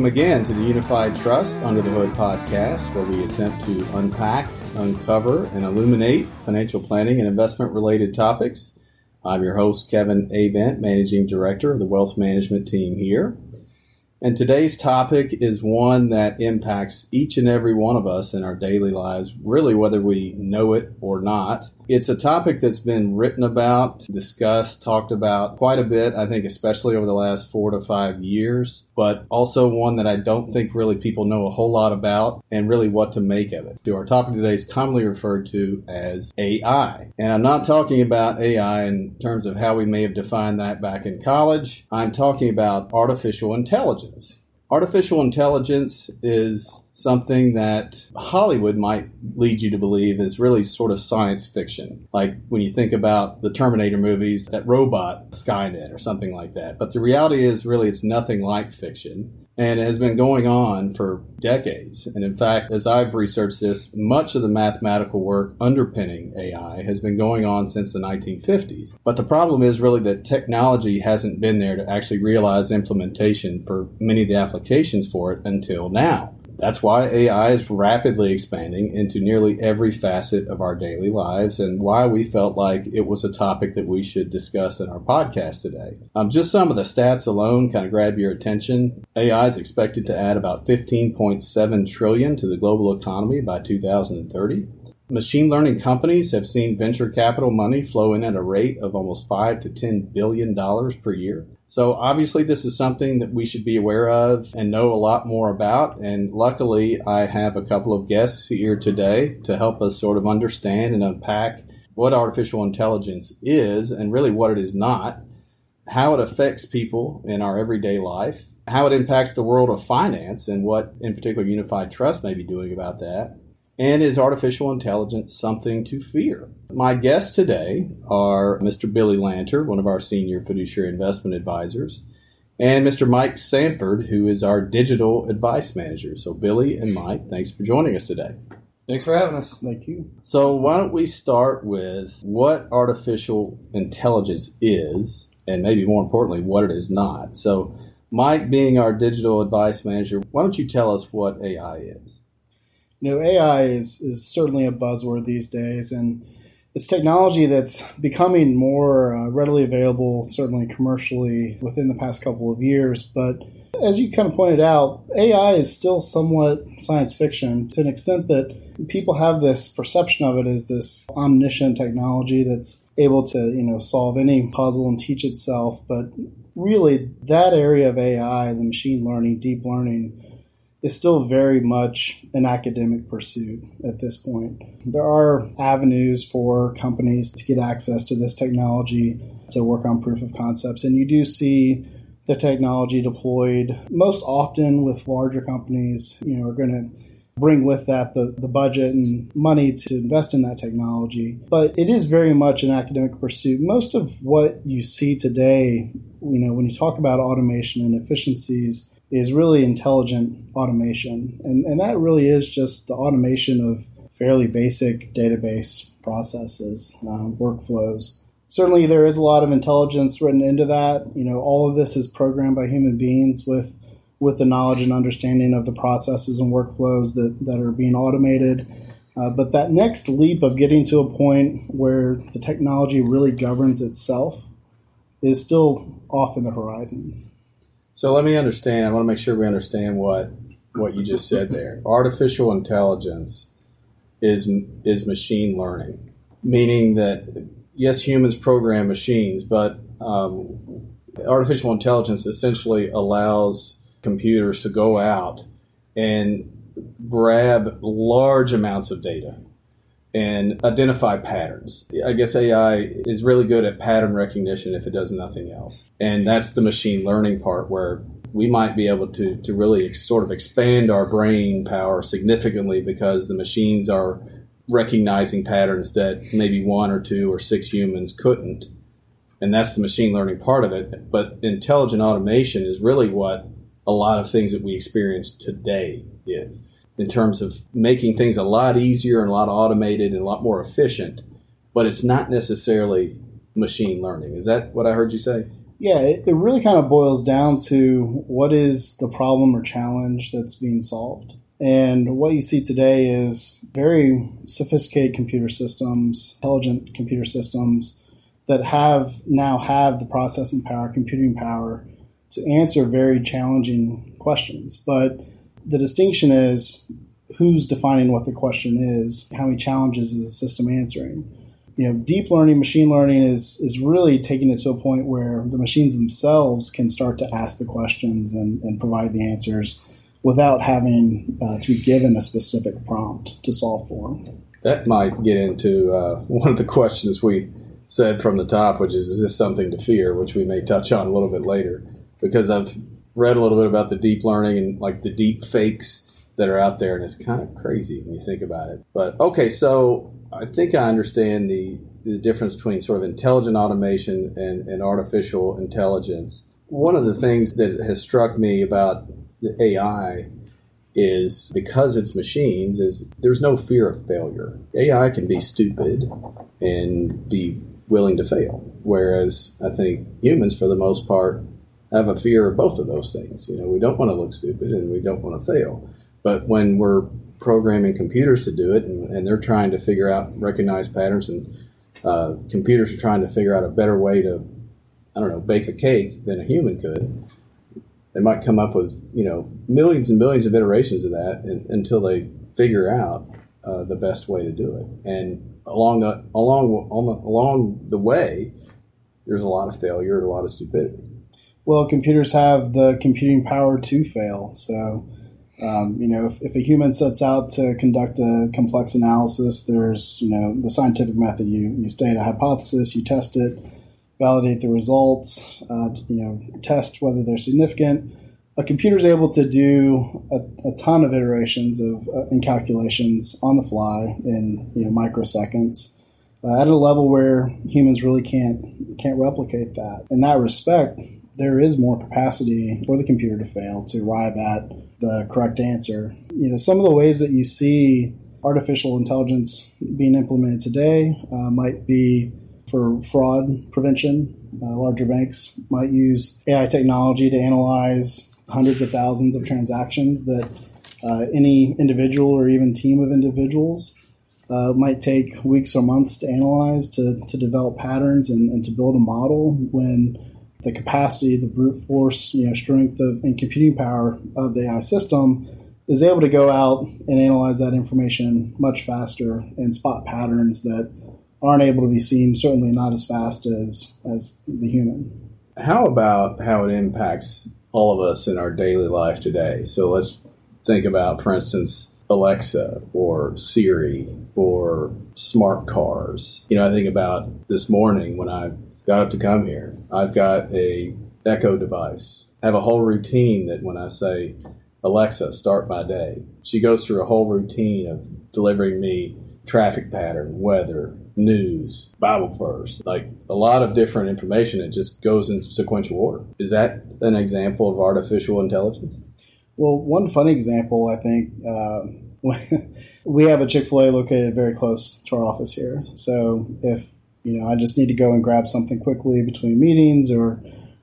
Welcome again to the Unified Trust Under the Hood podcast, where we attempt to unpack, uncover, and illuminate financial planning and investment related topics. I'm your host, Kevin Avent, Managing Director of the Wealth Management team here. And today's topic is one that impacts each and every one of us in our daily lives, really whether we know it or not. It's a topic that's been written about, discussed, talked about quite a bit, I think, especially over the last four to five years, but also one that I don't think really people know a whole lot about and really what to make of it. Our topic today is commonly referred to as AI. And I'm not talking about AI in terms of how we may have defined that back in college. I'm talking about artificial intelligence. Artificial intelligence is something that Hollywood might lead you to believe is really sort of science fiction. Like when you think about the Terminator movies, that robot Skynet or something like that. But the reality is really it's nothing like fiction and it has been going on for decades. And in fact, as I've researched this, much of the mathematical work underpinning AI has been going on since the 1950s. But the problem is really that technology hasn't been there to actually realize implementation for many of the applications for it until now. That's why AI is rapidly expanding into nearly every facet of our daily lives and why we felt like it was a topic that we should discuss in our podcast today. Um, just some of the stats alone kind of grab your attention. AI is expected to add about 15.7 trillion to the global economy by 2030. Machine learning companies have seen venture capital money flow in at a rate of almost 5 to 10 billion dollars per year. So obviously, this is something that we should be aware of and know a lot more about. And luckily, I have a couple of guests here today to help us sort of understand and unpack what artificial intelligence is and really what it is not, how it affects people in our everyday life, how it impacts the world of finance, and what, in particular, Unified Trust may be doing about that and is artificial intelligence something to fear? My guests today are Mr. Billy Lanter, one of our senior fiduciary investment advisors, and Mr. Mike Sanford, who is our digital advice manager. So, Billy and Mike, thanks for joining us today. Thanks for having us. Thank you. So, why don't we start with what artificial intelligence is, and maybe more importantly, what it is not. So, Mike, being our digital advice manager, why don't you tell us what AI is? You know, AI is, is certainly a buzzword these days, and it's technology that's becoming more uh, readily available, certainly commercially, within the past couple of years. But as you kind of pointed out, AI is still somewhat science fiction to an extent that people have this perception of it as this omniscient technology that's able to, you know, solve any puzzle and teach itself. But really, that area of AI, the machine learning, deep learning, is still very much an academic pursuit at this point. There are avenues for companies to get access to this technology to work on proof of concepts, and you do see the technology deployed most often with larger companies, you know, are going to bring with that the, the budget and money to invest in that technology. But it is very much an academic pursuit. Most of what you see today, you know, when you talk about automation and efficiencies, is really intelligent automation. And, and that really is just the automation of fairly basic database processes, uh, workflows. Certainly, there is a lot of intelligence written into that. You know, all of this is programmed by human beings with with the knowledge and understanding of the processes and workflows that, that are being automated. Uh, but that next leap of getting to a point where the technology really governs itself is still off in the horizon. So let me understand. I want to make sure we understand what what you just said there. Artificial intelligence is is machine learning, meaning that yes, humans program machines, but um, artificial intelligence essentially allows computers to go out and grab large amounts of data and identify patterns. I guess AI is really good at pattern recognition if it does nothing else. And that's the machine learning part where we might be able to, to really sort of expand our brain power significantly because the machines are recognizing patterns that maybe one or two or six humans couldn't. And that's the machine learning part of it. But intelligent automation is really what a lot of things that we experience today is in terms of making things a lot easier and a lot automated and a lot more efficient, but it's not necessarily machine learning. Is that what I heard you say? Yeah, it, it really kind of boils down to what is the problem or challenge that's being solved. And what you see today is very sophisticated computer systems, intelligent computer systems that have now have the processing power, computing power to answer very challenging questions. But the distinction is who's defining what the question is, how many challenges is the system answering. You know, deep learning, machine learning is is really taking it to a point where the machines themselves can start to ask the questions and, and provide the answers without having uh, to be given a specific prompt to solve for. That might get into uh, one of the questions we said from the top, which is, is this something to fear, which we may touch on a little bit later, because I've read a little bit about the deep learning and like the deep fakes that are out there, and it's kind of crazy when you think about it. But okay, so I think I understand the the difference between sort of intelligent automation and, and artificial intelligence. One of the things that has struck me about the AI is because it's machines is there's no fear of failure. AI can be stupid and be willing to fail, whereas I think humans, for the most part, have a fear of both of those things. You know, we don't want to look stupid and we don't want to fail. But when we're programming computers to do it, and, and they're trying to figure out, recognize patterns, and uh, computers are trying to figure out a better way to, I don't know, bake a cake than a human could. They might come up with, you know, millions and millions of iterations of that and, until they figure out uh, the best way to do it. And along the along along the way, there's a lot of failure and a lot of stupidity. Well, computers have the computing power to fail, so um, you know, if, if, a human sets out to conduct a complex analysis, there's, you know, the scientific method. You, you state a hypothesis, you test it, validate the results, uh, you know, test whether they're significant. A computer is able to do a, a ton of iterations of uh, and calculations on the fly in you know microseconds uh, at a level where humans really can't can't replicate that. In that respect, there is more capacity for the computer to fail to arrive at the correct answer. You know, some of the ways that you see artificial intelligence being implemented today uh, might be for fraud prevention. Uh, larger banks might use AI technology to analyze hundreds of thousands of transactions that uh, any individual or even team of individuals uh, might take weeks or months to analyze to, to develop patterns and, and to build a model when the capacity, the brute force, you know, strength of, and computing power of the AI system is able to go out and analyze that information much faster and spot patterns that aren't able to be seen, certainly not as fast as, as the human. How about how it impacts all of us in our daily life today? So let's think about, for instance, Alexa or Siri or smart cars. You know, I think about this morning when I got up to come here. I've got a Echo device. I have a whole routine that when I say, Alexa, start my day, she goes through a whole routine of delivering me traffic pattern, weather, news, Bible verse, like a lot of different information. It just goes in sequential order. Is that an example of artificial intelligence? Well, one funny example, I think, uh, we have a Chick fil A located very close to our office here. So if you know, I just need to go and grab something quickly between meetings or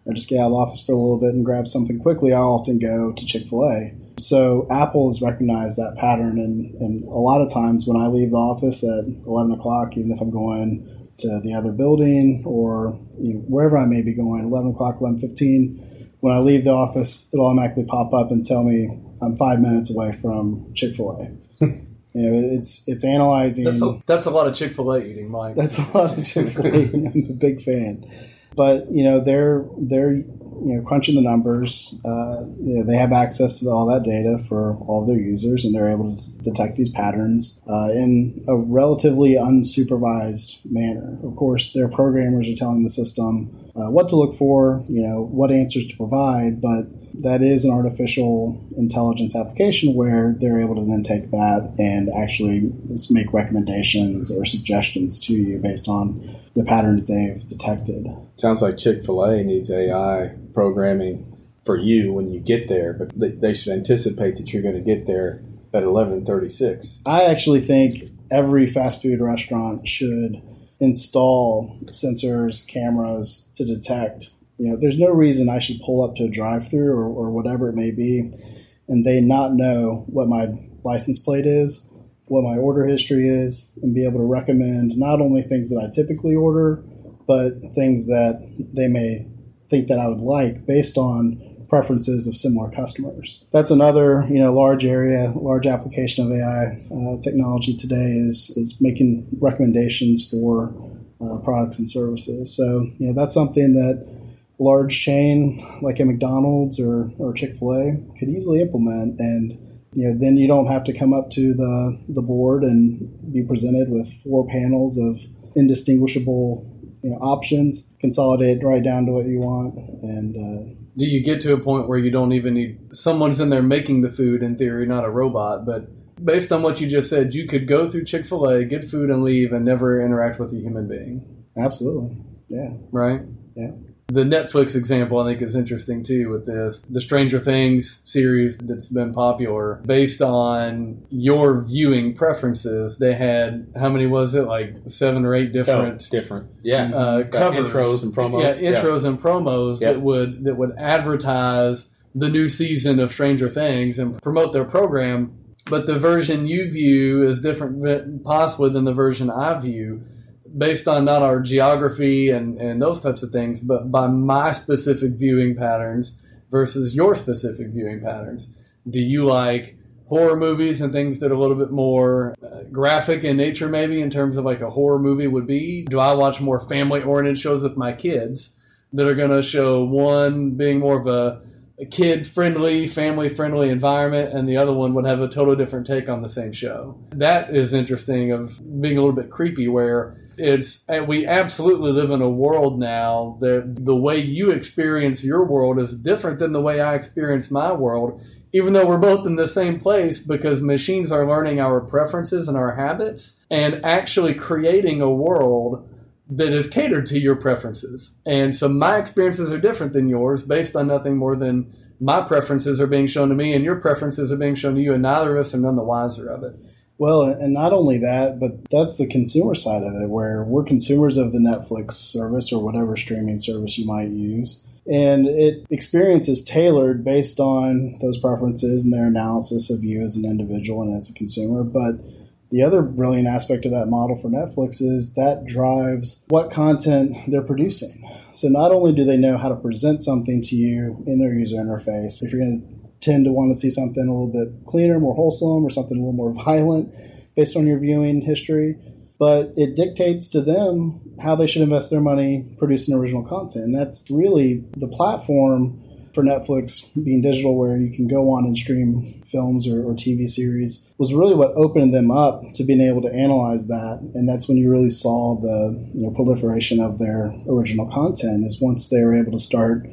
I just get out of the office for a little bit and grab something quickly, I often go to Chick fil A. So Apple has recognized that pattern, and, and a lot of times when I leave the office at 11 o'clock, even if I'm going to the other building or you know, wherever I may be going, 11 o'clock, 11.15, when I leave the office, it'll automatically pop up and tell me I'm five minutes away from Chick fil A. You know, it's it's analyzing. That's a, that's a lot of Chick Fil A eating, Mike. That's a lot of Chick Fil A. I'm a big fan, but you know they're they're you know crunching the numbers. Uh, you know, they have access to all that data for all their users, and they're able to detect these patterns uh, in a relatively unsupervised manner. Of course, their programmers are telling the system uh, what to look for, you know, what answers to provide, but that is an artificial intelligence application where they're able to then take that and actually make recommendations or suggestions to you based on the patterns they've detected. Sounds like Chick fil A needs AI programming for you when you get there, but they should anticipate that you're going to get there at 1136. I actually think every fast food restaurant should install sensors, cameras to detect You know, there's no reason I should pull up to a drive-through or, or whatever it may be, and they not know what my license plate is, what my order history is, and be able to recommend not only things that I typically order, but things that they may think that I would like based on preferences of similar customers. That's another you know large area, large application of AI uh, technology today is is making recommendations for uh, products and services. So you know that's something that large chain like a McDonald's or, or Chick Fil A could easily implement and. You know, then you don't have to come up to the, the board and be presented with four panels of indistinguishable you know, options, consolidate right down to what you want, and uh, do you get to a point where you don't even need someone's in there making the food in theory, not a robot, but based on what you just said, you could go through Chick fil A, get food, and leave and never interact with a human being. Absolutely. Yeah. Right? Yeah. The Netflix example, I think, is interesting too with this. The Stranger Things series that's been popular based on your viewing preferences. They had, how many was it? Like seven or eight different. Oh, different. Yeah. Uh, covers. intros and promos. Yeah, intros yeah. and promos yep. that would that would advertise the new season of Stranger Things and promote their program. But the version you view is different, possibly than the version I view based on not our geography and, and those types of things, but by my specific viewing patterns versus your specific viewing patterns. Do you like horror movies and things that are a little bit more uh, graphic in nature, maybe in terms of like a horror movie would be? Do I watch more family oriented shows with my kids that are going to show one being more of a, a kid friendly, family friendly environment, and the other one would have a totally different take on the same show? That is interesting, of being a little bit creepy, where it's we absolutely live in a world now that the way you experience your world is different than the way I experience my world even though we're both in the same place because machines are learning our preferences and our habits and actually creating a world that is catered to your preferences. And so my experiences are different than yours based on nothing more than my preferences are being shown to me and your preferences are being shown to you, and neither of us are none the wiser of it. Well, and not only that, but that's the consumer side of it, where we're consumers of the Netflix service or whatever streaming service you might use. And it experience is tailored based on those preferences and their analysis of you as an individual and as a consumer. But the other brilliant aspect of that model for Netflix is that drives what content they're producing. So not only do they know how to present something to you in their user interface, if you're going to tend to want to see something a little bit cleaner, more wholesome, or something a little more violent based on your viewing history. But it dictates to them how they should invest their money producing original content. And that's really the platform for Netflix being digital, where you can go on and stream films or, or, TV series, was really what opened them up to being able to analyze that. And that's when you really saw the you know, proliferation of their original content. Is once they were able to start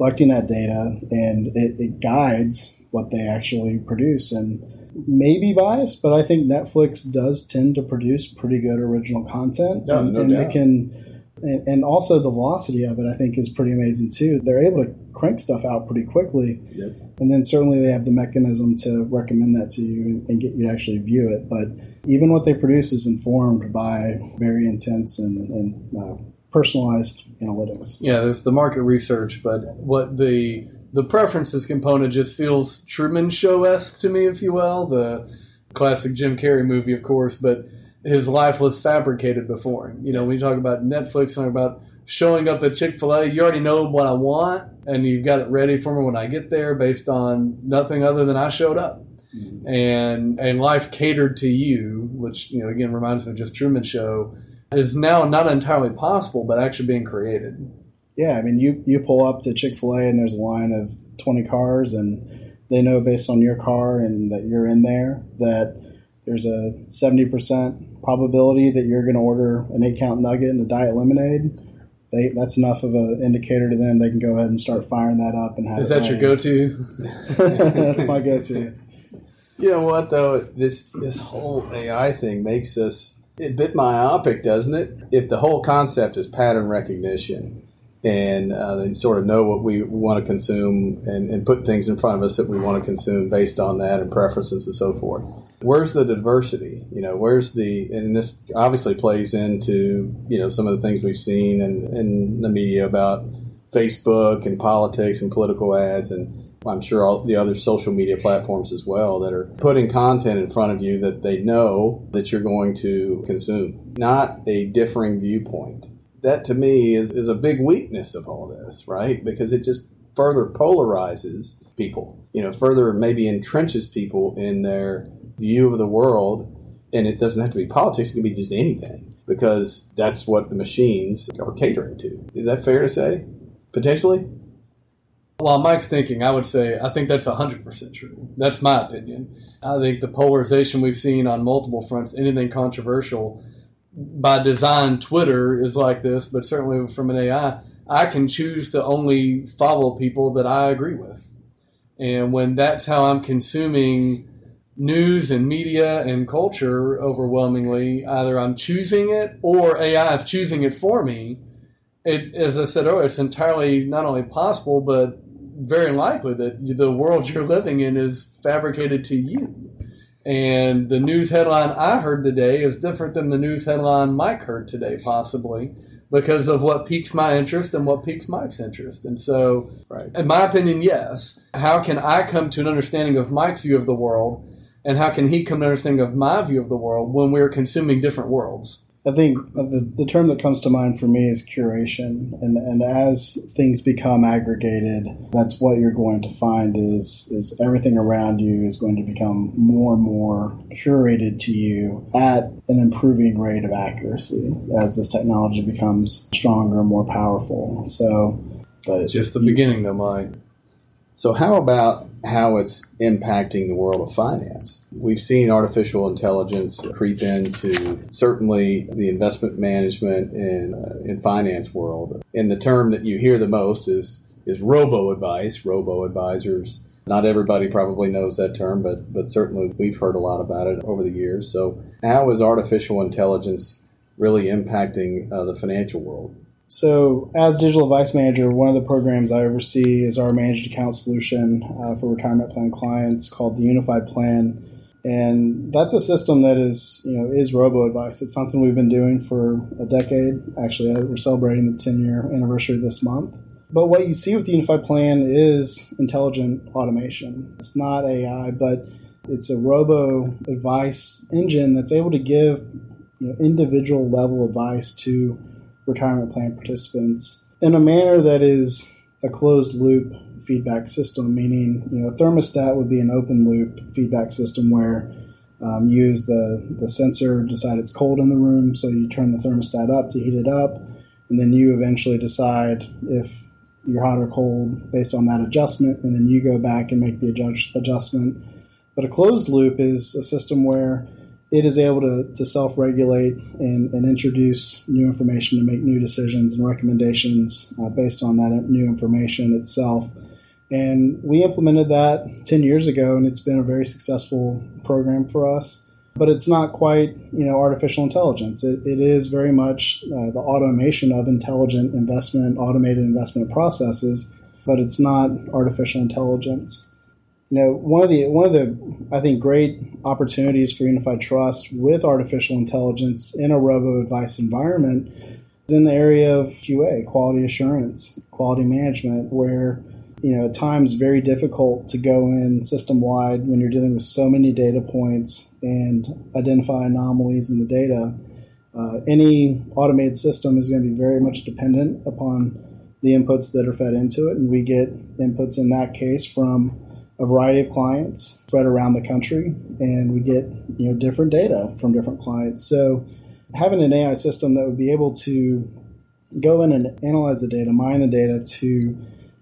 collecting that data and it, it guides what they actually produce. And maybe biased, but I think Netflix does tend to produce pretty good original content. No, and, no and they can and, and, also the velocity of it I think is pretty amazing too. They're able to crank stuff out pretty quickly. Yep. And then certainly they have the mechanism to recommend that to you and, and, get you to actually view it. But even what they produce is informed by very intense and, and uh, personalized analytics. Yeah, there's the market research, but what the the preferences component just feels Truman Show esque to me, if you will. The classic Jim Carrey movie, of course, but his life was fabricated before him. You know, when you talk about Netflix, talk about showing up at Chick fil A, you already know what I want, and you've got it ready for me when I get there based on nothing other than I showed up. Mm-hmm. And and life catered to you, which you know again reminds me of just Truman Show is now not entirely possible, but actually being created. Yeah, I mean, you, you pull up to Chick fil A and there's a line of 20 cars, and they know based on your car and that you're in there that there's a 70% probability that you're going to order an eight count nugget and a diet lemonade. They, that's enough of an indicator to them. They can go ahead and start firing that up and have. Is that your go-to? that's my go-to. You know what though? This this whole AI thing makes us a bit myopic, doesn't it? If the whole concept is pattern recognition and uh, they sort of know what we, want to consume and, and put things in front of us that we want to consume based on that and preferences and so forth. Where's the diversity? You know, where's the, and this obviously plays into, you know, some of the things we've seen in, in the media about Facebook and politics and political ads and I'm sure all the other social media platforms as well that are putting content in front of you that they know that you're going to consume, not a differing viewpoint. That to me is, is a big weakness of all this, right? Because it just further polarizes people, you know, further maybe entrenches people in their view of the world. And it doesn't have to be politics, it can be just anything because that's what the machines are catering to. Is that fair to say? Potentially? While Mike's thinking, I would say I think that's 100% true. That's my opinion. I think the polarization we've seen on multiple fronts, anything controversial, by design, Twitter is like this, but certainly from an AI, I can choose to only follow people that I agree with. And when that's how I'm consuming news and media and culture overwhelmingly, either I'm choosing it or AI is choosing it for me. It, as I said earlier, it's entirely not only possible, but very likely that the world you're living in is fabricated to you. And the news headline I heard today is different than the news headline Mike heard today, possibly because of what piques my interest and what piques Mike's interest. And so, right. in my opinion, yes. How can I come to an understanding of Mike's view of the world, and how can he come to an understanding of my view of the world when we're consuming different worlds? I think the, the term that comes to mind for me is curation, and and as things become aggregated, that's what you're going to find is is everything around you is going to become more and more curated to you at an improving rate of accuracy as this technology becomes stronger and more powerful. So, but it's just the beginning, though, Mike. So, how about how it's impacting the world of finance? We've seen artificial intelligence creep into certainly the investment management and uh, in finance world. And the term that you hear the most is is robo advice, robo advisors. Not everybody probably knows that term, but but certainly we've heard a lot about it over the years. So, how is artificial intelligence really impacting uh, the financial world? So, as digital advice manager, one of the programs I oversee is our managed account solution uh, for retirement plan clients called the Unified Plan, and that's a system that is you know is robo advice. It's something we've been doing for a decade. Actually, uh, we're celebrating the 10 year anniversary this month. But what you see with the Unified Plan is intelligent automation. It's not AI, but it's a robo advice engine that's able to give you know, individual level advice to retirement plan participants in a manner that is a closed loop feedback system, meaning you know a thermostat would be an open loop feedback system where um, you use the, the sensor, decide it's cold in the room, so you turn the thermostat up to heat it up, and then you eventually decide if you're hot or cold based on that adjustment, and then you go back and make the adjust, adjustment. But a closed loop is a system where it is able to, to self regulate and, and introduce new information to make new decisions and recommendations uh, based on that new information itself. And we implemented that 10 years ago, and it's been a very successful program for us. But it's not quite, you know, artificial intelligence. It, it is very much uh, the automation of intelligent investment, automated investment processes, but it's not artificial intelligence you know one of the one of the I think great opportunities for Unified Trust with artificial intelligence in a robo advice environment is in the area of QA, quality assurance, quality management, where you know at times very difficult to go in system wide when you're dealing with so many data points and identify anomalies in the data. Uh, any automated system is going to be very much dependent upon the inputs that are fed into it, and we get inputs in that case from a variety of clients spread around the country, and we get you know different data from different clients. So having an AI system that would be able to go in and analyze the data, mine the data to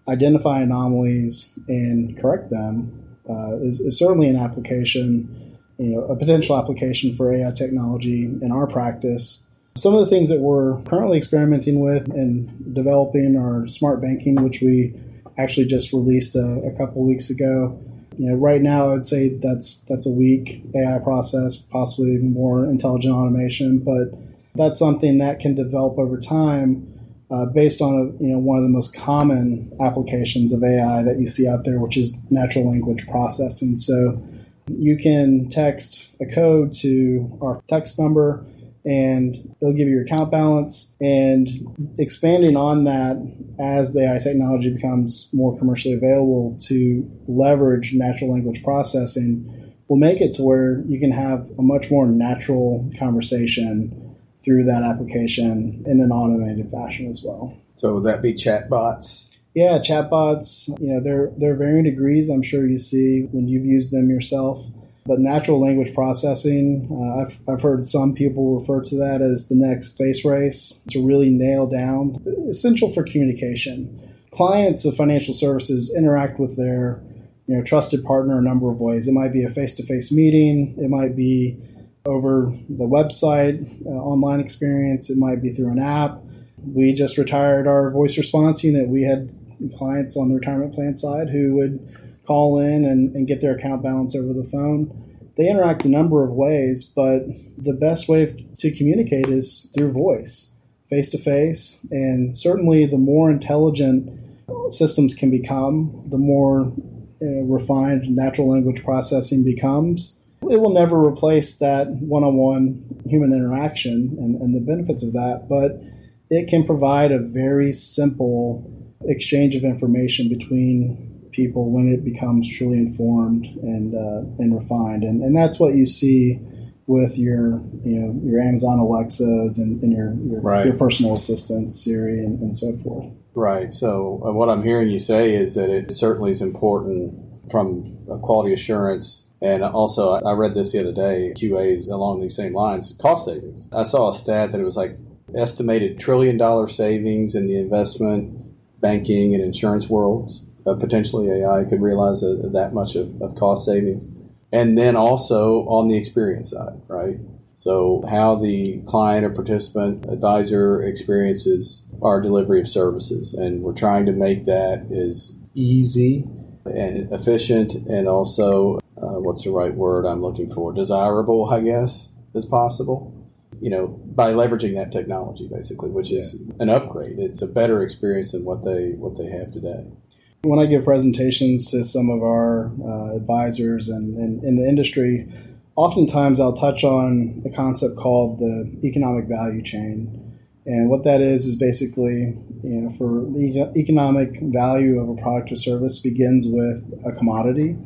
identify anomalies and correct them uh, is, is certainly an application, you know, a potential application for AI technology in our practice. Some of the things that we're currently experimenting with and developing are smart banking, which we actually just released a, a couple weeks ago. You know, right now I'd say that's that's a weak AI process, possibly even more intelligent automation, but that's something that can develop over time. Uh, based on a, you know one of the most common applications of AI that you see out there, which is natural language processing. So you can text a code to our text number, and it'll give you your account balance and expanding on that as the AI technology becomes more commercially available to leverage natural language processing will make it to where you can have a much more natural conversation through that application in an automated fashion as well. So would that be chatbots? Yeah, chatbots, you know, they're they're varying degrees. I'm sure you see when you've used them yourself. But natural language processing, uh, I've, I've heard some people refer to that as the next space race to really nail down, essential for communication. Clients of financial services interact with their you know, trusted partner a number of ways. It might be a face-to-face meeting. It might be over the website, uh, online experience. It might be through an app. We just retired our voice response unit. We had clients on the retirement plan side who would call in and, and get their account balance over the phone. They interact a number of ways, but the best way to communicate is through voice, face to face. And certainly, the more intelligent systems can become, the more uh, refined natural language processing becomes. It will never replace that one on one human interaction and, and the benefits of that, but it can provide a very simple exchange of information between people when it becomes truly informed and uh, and refined, and and that's what you see with your you know your Amazon Alexas and, and your your, right. your, personal assistants Siri and, and so forth. Right. So uh, what I'm hearing you say is that it certainly is important from a quality assurance. And also, I read this the other day, QAs along these same lines, cost savings. I saw a stat that it was like estimated trillion dollar savings in the investment, banking, and insurance worlds uh, potentially AI could realize a, that much of, of cost savings. And then also on the experience side, right? So, how the client or participant advisor experiences our delivery of services. And we're trying to make that as easy and efficient and also, uh, what's the right word I'm looking for? Desirable, I guess, as possible. You know, by leveraging that technology, basically, which is yeah. an upgrade. It's a better experience than what they what they have today. When I give presentations to some of our uh, advisors and, and in the industry, oftentimes I'll touch on a concept called the economic value chain. And what that is is basically, you know, for the economic value of a product or service begins with a commodity.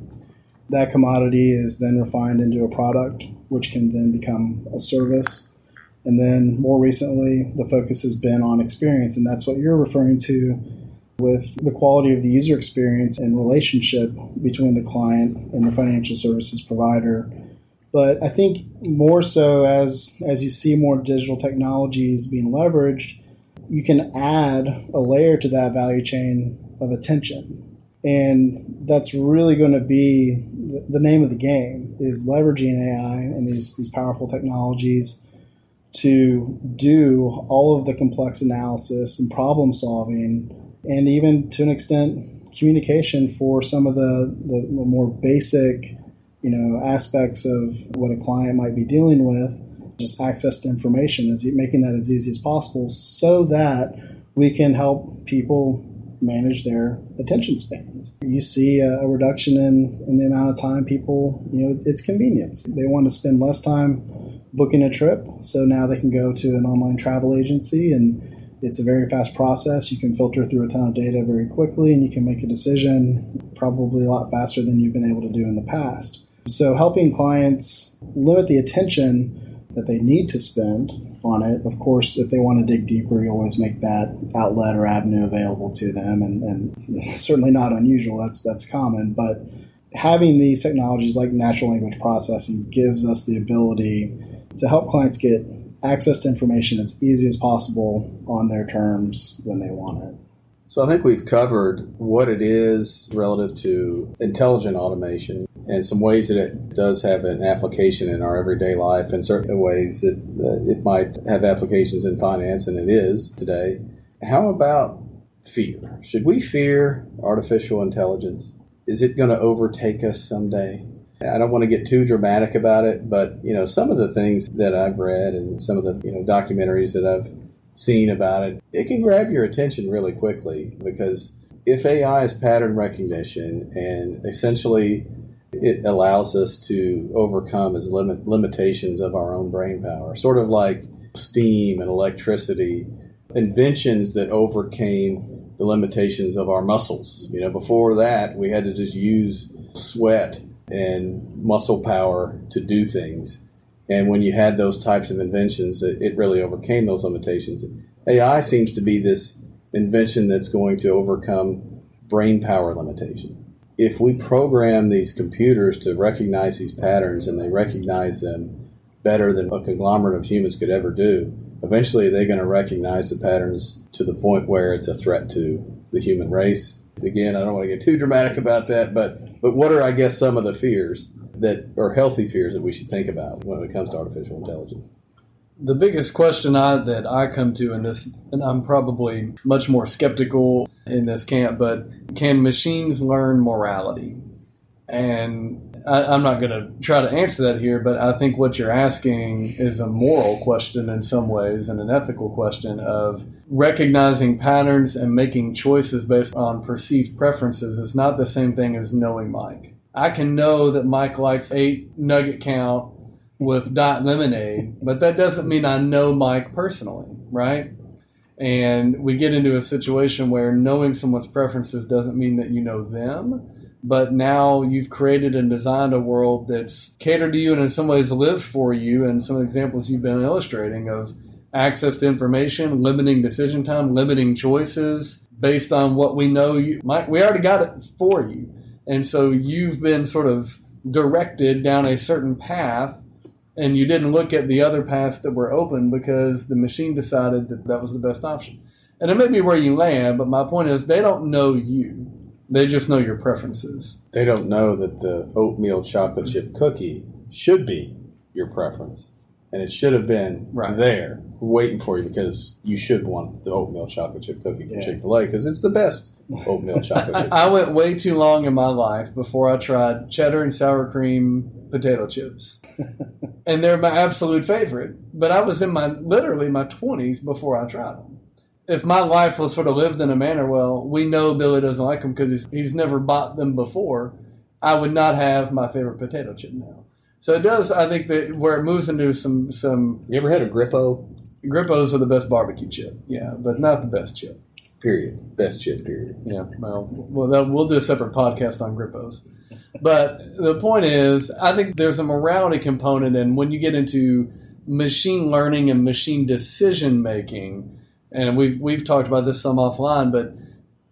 That commodity is then refined into a product, which can then become a service. And then more recently, the focus has been on experience, and that's what you're referring to with the quality of the user experience and relationship between the client and the financial services provider. But I think more so as as you see more digital technologies being leveraged, you can add a layer to that value chain of attention. And that's really going to be the name of the game is leveraging AI and these, these powerful technologies to do all of the complex analysis and problem solving and even to an extent communication for some of the, the, more basic you know aspects of what a client might be dealing with just access to information is making that as easy as possible so that we can help people manage their attention spans. You see a, a, reduction in, in the amount of time people, you know, it's convenience. They want to spend less time booking a trip, so now they can go to an online travel agency and it's a very fast process. You can filter through a ton of data very quickly and you can make a decision probably a lot faster than you've been able to do in the past. So, helping clients limit the attention that they need to spend on it. Of course, if they want to dig deeper, you always make that outlet or avenue available to them, and, and certainly not unusual. That's that's common, but having these technologies like natural language processing gives us the ability to help clients get access to information as easy as possible on their terms when they want it. So I think we've covered what it is relative to intelligent automation and some ways that it does have an application in our everyday life and certain ways that, it might have applications in finance and it is today. How about fear? Should we fear artificial intelligence? Is it going to overtake us someday? I don't want to get too dramatic about it, but you know, some of the things that I've read and some of the you know documentaries that I've seen about it, it can grab your attention really quickly because if AI is pattern recognition and essentially it allows us to overcome as limit, limitations of our own brain power, sort of like steam and electricity, inventions that overcame the limitations of our muscles. You know, before that, we had to just use sweat and muscle power to do things. And when you had those types of inventions, it, it really overcame those limitations. AI seems to be this invention that's going to overcome brain power limitation. If we program these computers to recognize these patterns and they recognize them better than a conglomerate of humans could ever do, eventually they're going to recognize the patterns to the point where it's a threat to the human race. Again, I don't want to get too dramatic about that, but but what are I guess some of the fears that are healthy fears that we should think about when it comes to artificial intelligence? The biggest question I, that I come to in this, and I'm probably much more skeptical in this camp, but can machines learn morality? And I, am not going to try to answer that here, but I think what you're asking is a moral question in some ways and an ethical question of recognizing patterns and making choices based on perceived preferences is not the same thing as knowing Mike. I can know that Mike likes eight nugget count with dot lemonade, but that doesn't mean I know Mike personally, right? And we get into a situation where knowing someone's preferences doesn't mean that you know them but now you've created and designed a world that's catered to you and in some ways lives for you and some examples you've been illustrating of access to information limiting decision time limiting choices based on what we know you might we already got it for you. And so you've been sort of directed down a certain path and you didn't look at the other paths that were open because the machine decided that that was the best option. And it may be where you land but my point is they don't know you they just know your preferences. They don't know that the oatmeal chocolate chip cookie should be your preference. And it should have been right. there waiting for you because you should want the oatmeal chocolate chip cookie from yeah. Chick fil A because it's the best oatmeal chocolate chip. I went way too long in my life before I tried cheddar and sour cream potato chips. and they're my absolute favorite. But I was in my literally my 20s before I tried them if my life was sort of lived in a manner, well, we know Billy doesn't like them because he's, he's never bought them before, I would not have my favorite potato chip now. So it does, I think that where it moves into some. some you ever had a Grippo? Grippos are the best barbecue chip, yeah, but not the best chip. Period. Best chip, period. Yeah, well, well we'll do a separate podcast on Grippos. But the point is, I think there's a morality component, and when you get into machine learning and machine decision making, and we've we've talked about this some offline, but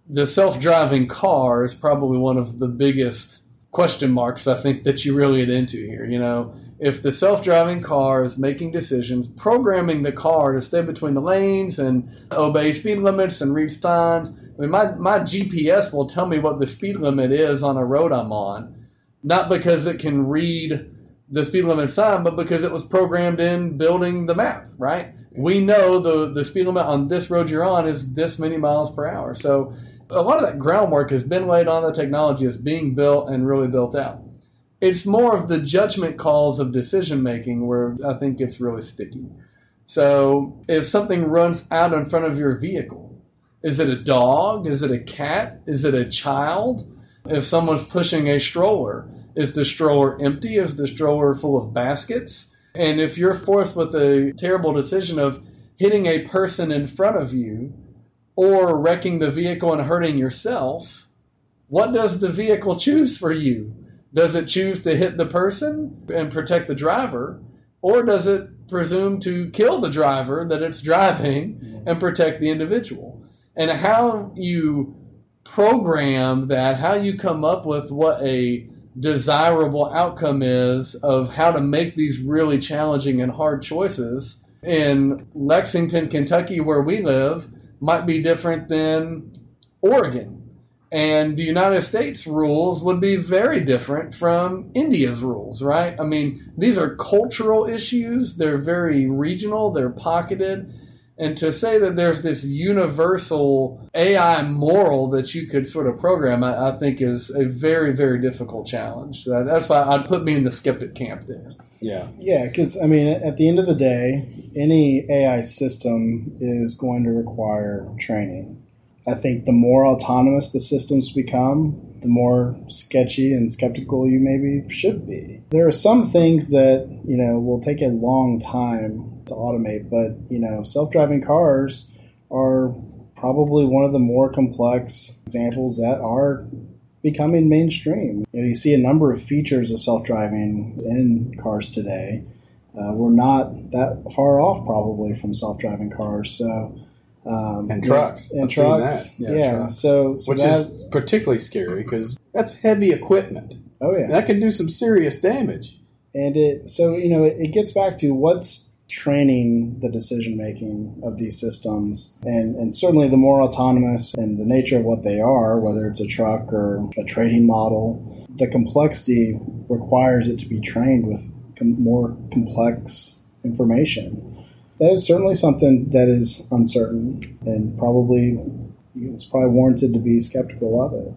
the self-driving car is probably one of the biggest question marks I think that you really get into here. You know, if the self-driving car is making decisions, programming the car to stay between the lanes and obey speed limits and read signs. I mean, my, my GPS will tell me what the speed limit is on a road I'm on, not because it can read the speed limit sign, but because it was programmed in building the map, right? We know the the speed limit on this road you're on is this many miles per hour. So a lot of that groundwork has been laid on. The technology is being built and really built out. It's more of the judgment calls of decision making where I think it's really sticky. So if something runs out in front of your vehicle, is it a dog? Is it a cat? Is it a child? If someone's pushing a stroller, is the stroller empty? Is the stroller full of baskets? And if you're forced with a terrible decision of hitting a person in front of you or wrecking the vehicle and hurting yourself, what does the vehicle choose for you? Does it choose to hit the person and protect the driver? Or does it presume to kill the driver that it's driving and protect the individual? And how you program that, how you come up with what a desirable outcome is of how to make these really challenging and hard choices in Lexington, Kentucky, where we live, might be different than Oregon. And the United States rules would be very different from India's rules, right? I mean, these are cultural issues, they're very regional, they're pocketed. And to say that there's this universal AI moral that you could sort of program, I, I think is a very, very difficult challenge. So that's why I'd put me in the skeptic camp there. Yeah. Yeah, because, I mean, at the end of the day, any AI system is going to require training. I think the more autonomous the systems become, the more sketchy and skeptical you maybe should be. There are some things that, you know, will take a long time to automate, but, you know, self driving cars are probably one of the more complex examples that are becoming mainstream. You know, you see a number of features of self driving in cars today. Uh, we're not that far off, probably, from self driving cars. So, um, and trucks. And I've trucks. Yeah. yeah. Trucks. So, so, which that, is particularly scary because that's heavy equipment. Oh yeah, that can do some serious damage. And it so you know it, it gets back to what's training the decision making of these systems and, and certainly the more autonomous and the nature of what they are whether it's a truck or a trading model the complexity requires it to be trained with com- more complex information that is certainly something that is uncertain and probably it's probably warranted to be skeptical of it.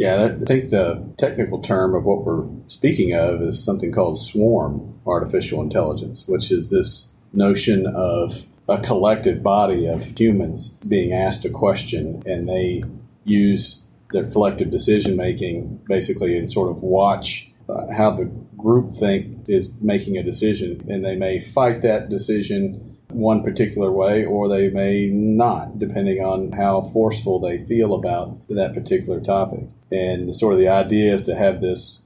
Yeah, I think the technical term of what we're speaking of is something called swarm artificial intelligence, which is this notion of a collective body of humans being asked a question and they use their collective decision making basically and sort of watch uh, how the group think is making a decision and they may fight that decision one particular way, or they may not, depending on how forceful they feel about that particular topic. And sort of the idea is to have this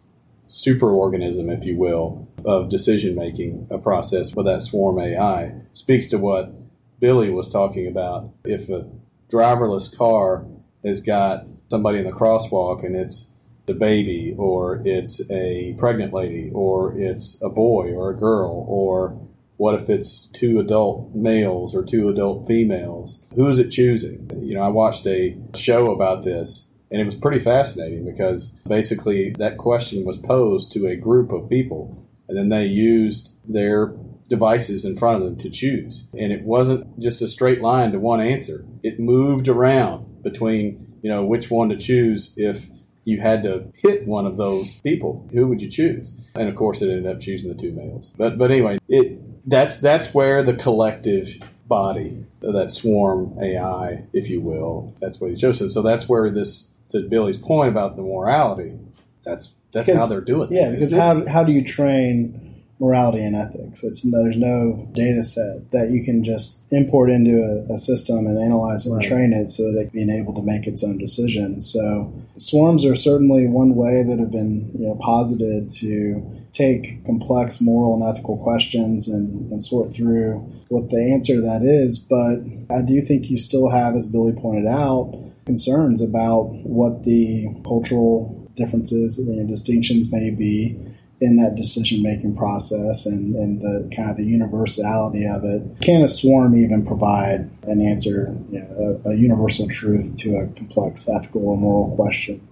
super organism, if you will, of decision making a process for that swarm AI. Speaks to what Billy was talking about. If a driverless car has got somebody in the crosswalk and it's a baby, or it's a pregnant lady, or it's a boy or a girl, or what if it's two adult males or two adult females? Who is it choosing? You know, I watched a show about this and it was pretty fascinating because basically that question was posed to a group of people and then they used their devices in front of them to choose. And it wasn't just a straight line to one answer. It moved around between, you know, which one to choose if you had to hit one of those people. Who would you choose? And of course it ended up choosing the two males. But but anyway, it that's that's where the collective body, that swarm AI, if you will, that's what he chose. So that's where this, to Billy's point about the morality, that's that's because, how they're doing. It. Yeah, because how how do you train morality and ethics? It's there's no data set that you can just import into a, a system and analyze it right. and train it so that it being able to make its own decisions. So swarms are certainly one way that have been you know posited to take complex moral and ethical questions and, and sort through what the answer that is. But I do think you still have, as Billy pointed out, concerns about what the cultural differences and distinctions may be in that decision making process and, and the kind of the universality of it. Can a swarm even provide an answer, you know, a, a universal truth to a complex ethical or moral question?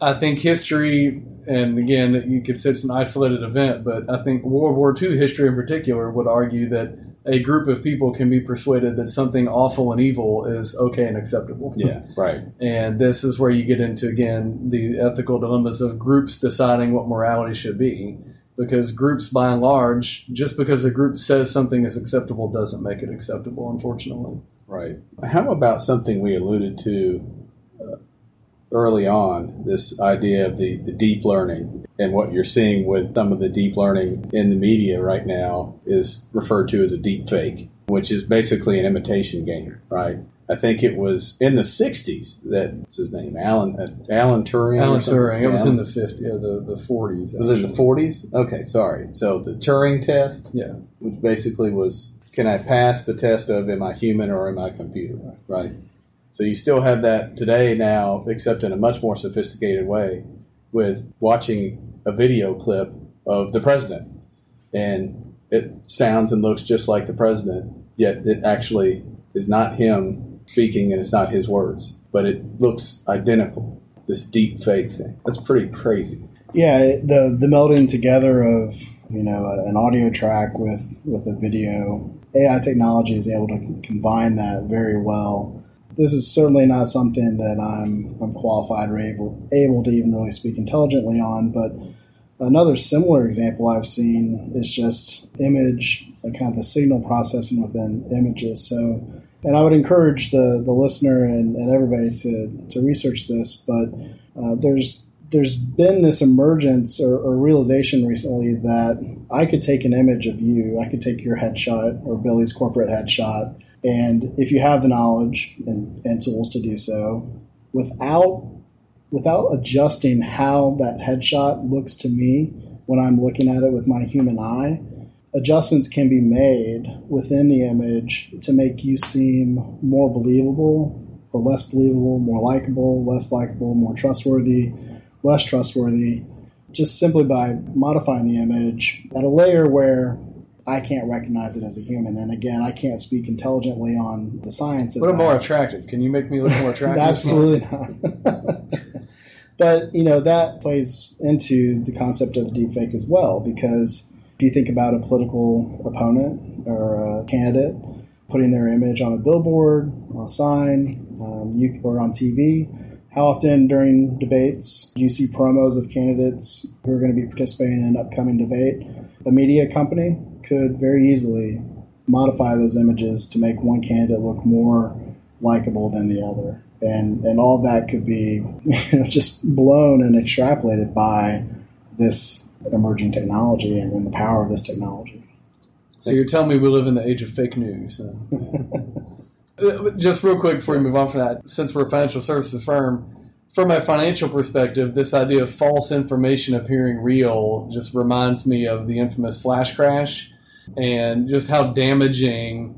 I think history, and again, you could say it's an isolated event, but I think World War II history in particular would argue that a group of people can be persuaded that something awful and evil is okay and acceptable. Yeah, right. and this is where you get into, again, the ethical dilemmas of groups deciding what morality should be. Because groups, by and large, just because a group says something is acceptable doesn't make it acceptable, unfortunately. Right. How about something we alluded to early on this idea of the, the deep learning and what you're seeing with some of the deep learning in the media right now is referred to as a deep fake, which is basically an imitation game, right? I think it was in the '60s that what's his name, Alan uh, Alan Turing. Alan Turing. It was in the '50s, yeah, the the '40s. Was it in the '40s? Okay, sorry. So the Turing test, yeah, which basically was, can I pass the test of am I human or am I computer? Right. So you still have that today now, except in a much more sophisticated way, with watching a video clip of the president, and it sounds and looks just like the president, yet it actually is not him speaking and it's not his words, but it looks identical. This deep fake thing. That's pretty crazy. Yeah, the the melding together of you know an audio track with with a video AI technology is able to combine that very well this is certainly not something that I'm, I'm qualified or able, able to even really speak intelligently on. But another similar example I've seen is just image, kind of the signal processing within images. So And I would encourage the, the listener and, and everybody to, to research this, but uh, there's there's been this emergence or, or, realization recently that I could take an image of you, I could take your headshot or Billy's corporate headshot, and if you have the knowledge and, and tools to do so, without without adjusting how that headshot looks to me when I'm looking at it with my human eye, adjustments can be made within the image to make you seem more believable or less believable, more likable, less likable, more trustworthy, less trustworthy, just simply by modifying the image at a layer where I can't recognize it as a human. And again, I can't speak intelligently on the science of What that. more attractive? Can you make me look more attractive? Absolutely not. but, you know, that plays into the concept of deepfake as well, because if you think about a political opponent or a candidate putting their image on a billboard, on a sign, um, you, or on TV, how often during debates do you see promos of candidates who are going to be participating in an upcoming debate? A media company could very easily modify those images to make one candidate look more likable than the other. And, and all that could be you know, just blown and extrapolated by this emerging technology and, and the power of this technology. So you're telling me we live in the age of fake news? Uh, just real quick before we move on from that, since we're a financial services firm, from a financial perspective, this idea of false information appearing real just reminds me of the infamous flash crash and just how damaging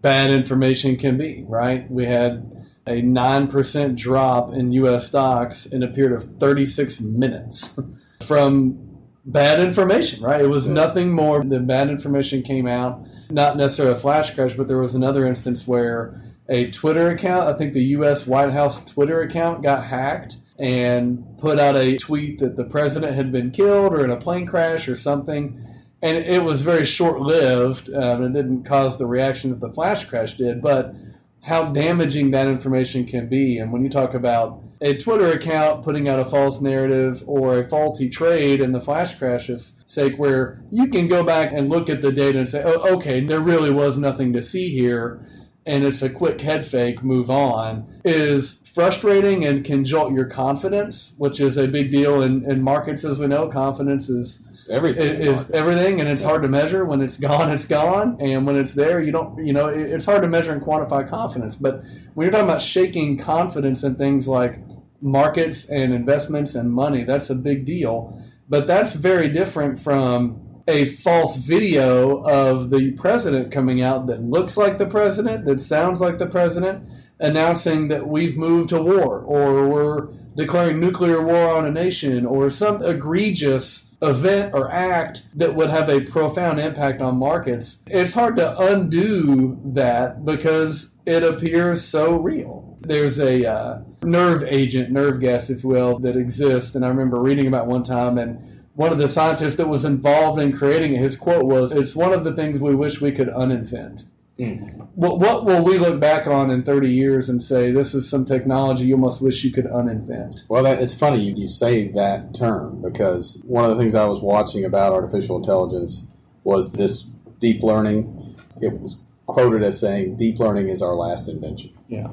bad information can be, right? We had a 9% drop in US stocks in a period of 36 minutes from bad information, right? It was nothing more than bad information came out. Not necessarily a flash crash, but there was another instance where a Twitter account, I think the US White House Twitter account got hacked and put out a tweet that the president had been killed or in a plane crash or something and it was very short lived. Um, it didn't cause the reaction that the flash crash did, but how damaging that information can be. And when you talk about a Twitter account putting out a false narrative or a faulty trade in the flash crash's sake, where you can go back and look at the data and say, oh, okay, there really was nothing to see here, and it's a quick head fake, move on, is frustrating and can jolt your confidence, which is a big deal in, in markets, as we know. Confidence is everything. It is everything, and it's yeah. hard to measure. When it's gone, it's gone, and when it's there, you don't. You know, it's hard to measure and quantify confidence. But when you're talking about shaking confidence in things like markets and investments and money, that's a big deal. But that's very different from a false video of the president coming out that looks like the president, that sounds like the president, announcing that we've moved to war or we're declaring nuclear war on a nation or some egregious event or act that would have a profound impact on markets, it's hard to undo that because it appears so real. There's a uh, nerve agent, nerve gas, if you will, that exists. And I remember reading about one time, and one of the scientists that was involved in creating it, his quote was, It's one of the things we wish we could uninvent. Mm. What, what will we look back on in 30 years and say this is some technology you almost wish you could uninvent? Well, that, it's funny you, you say that term because one of the things I was watching about artificial intelligence was this deep learning. It was quoted as saying, "Deep learning is our last invention." Yeah.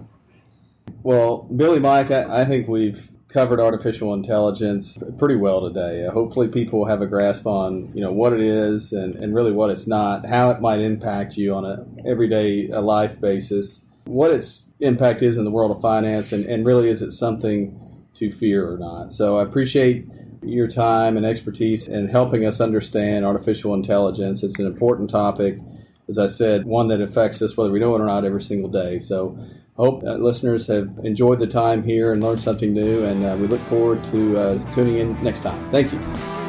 Well, Billy Mike, I, I think we've covered artificial intelligence pretty well today. Uh, hopefully, people have a grasp on you know what it is and, and really what it's not, how it might impact you on a everyday a life basis, what its impact is in the world of finance, and, and really is it something to fear or not. So I appreciate your time and expertise in helping us understand artificial intelligence. It's an important topic, as I said, one that affects us whether we know it or not every single day. So hope that listeners have enjoyed the time here and learned something new, and uh, we look forward to uh, tuning in next time. Thank you.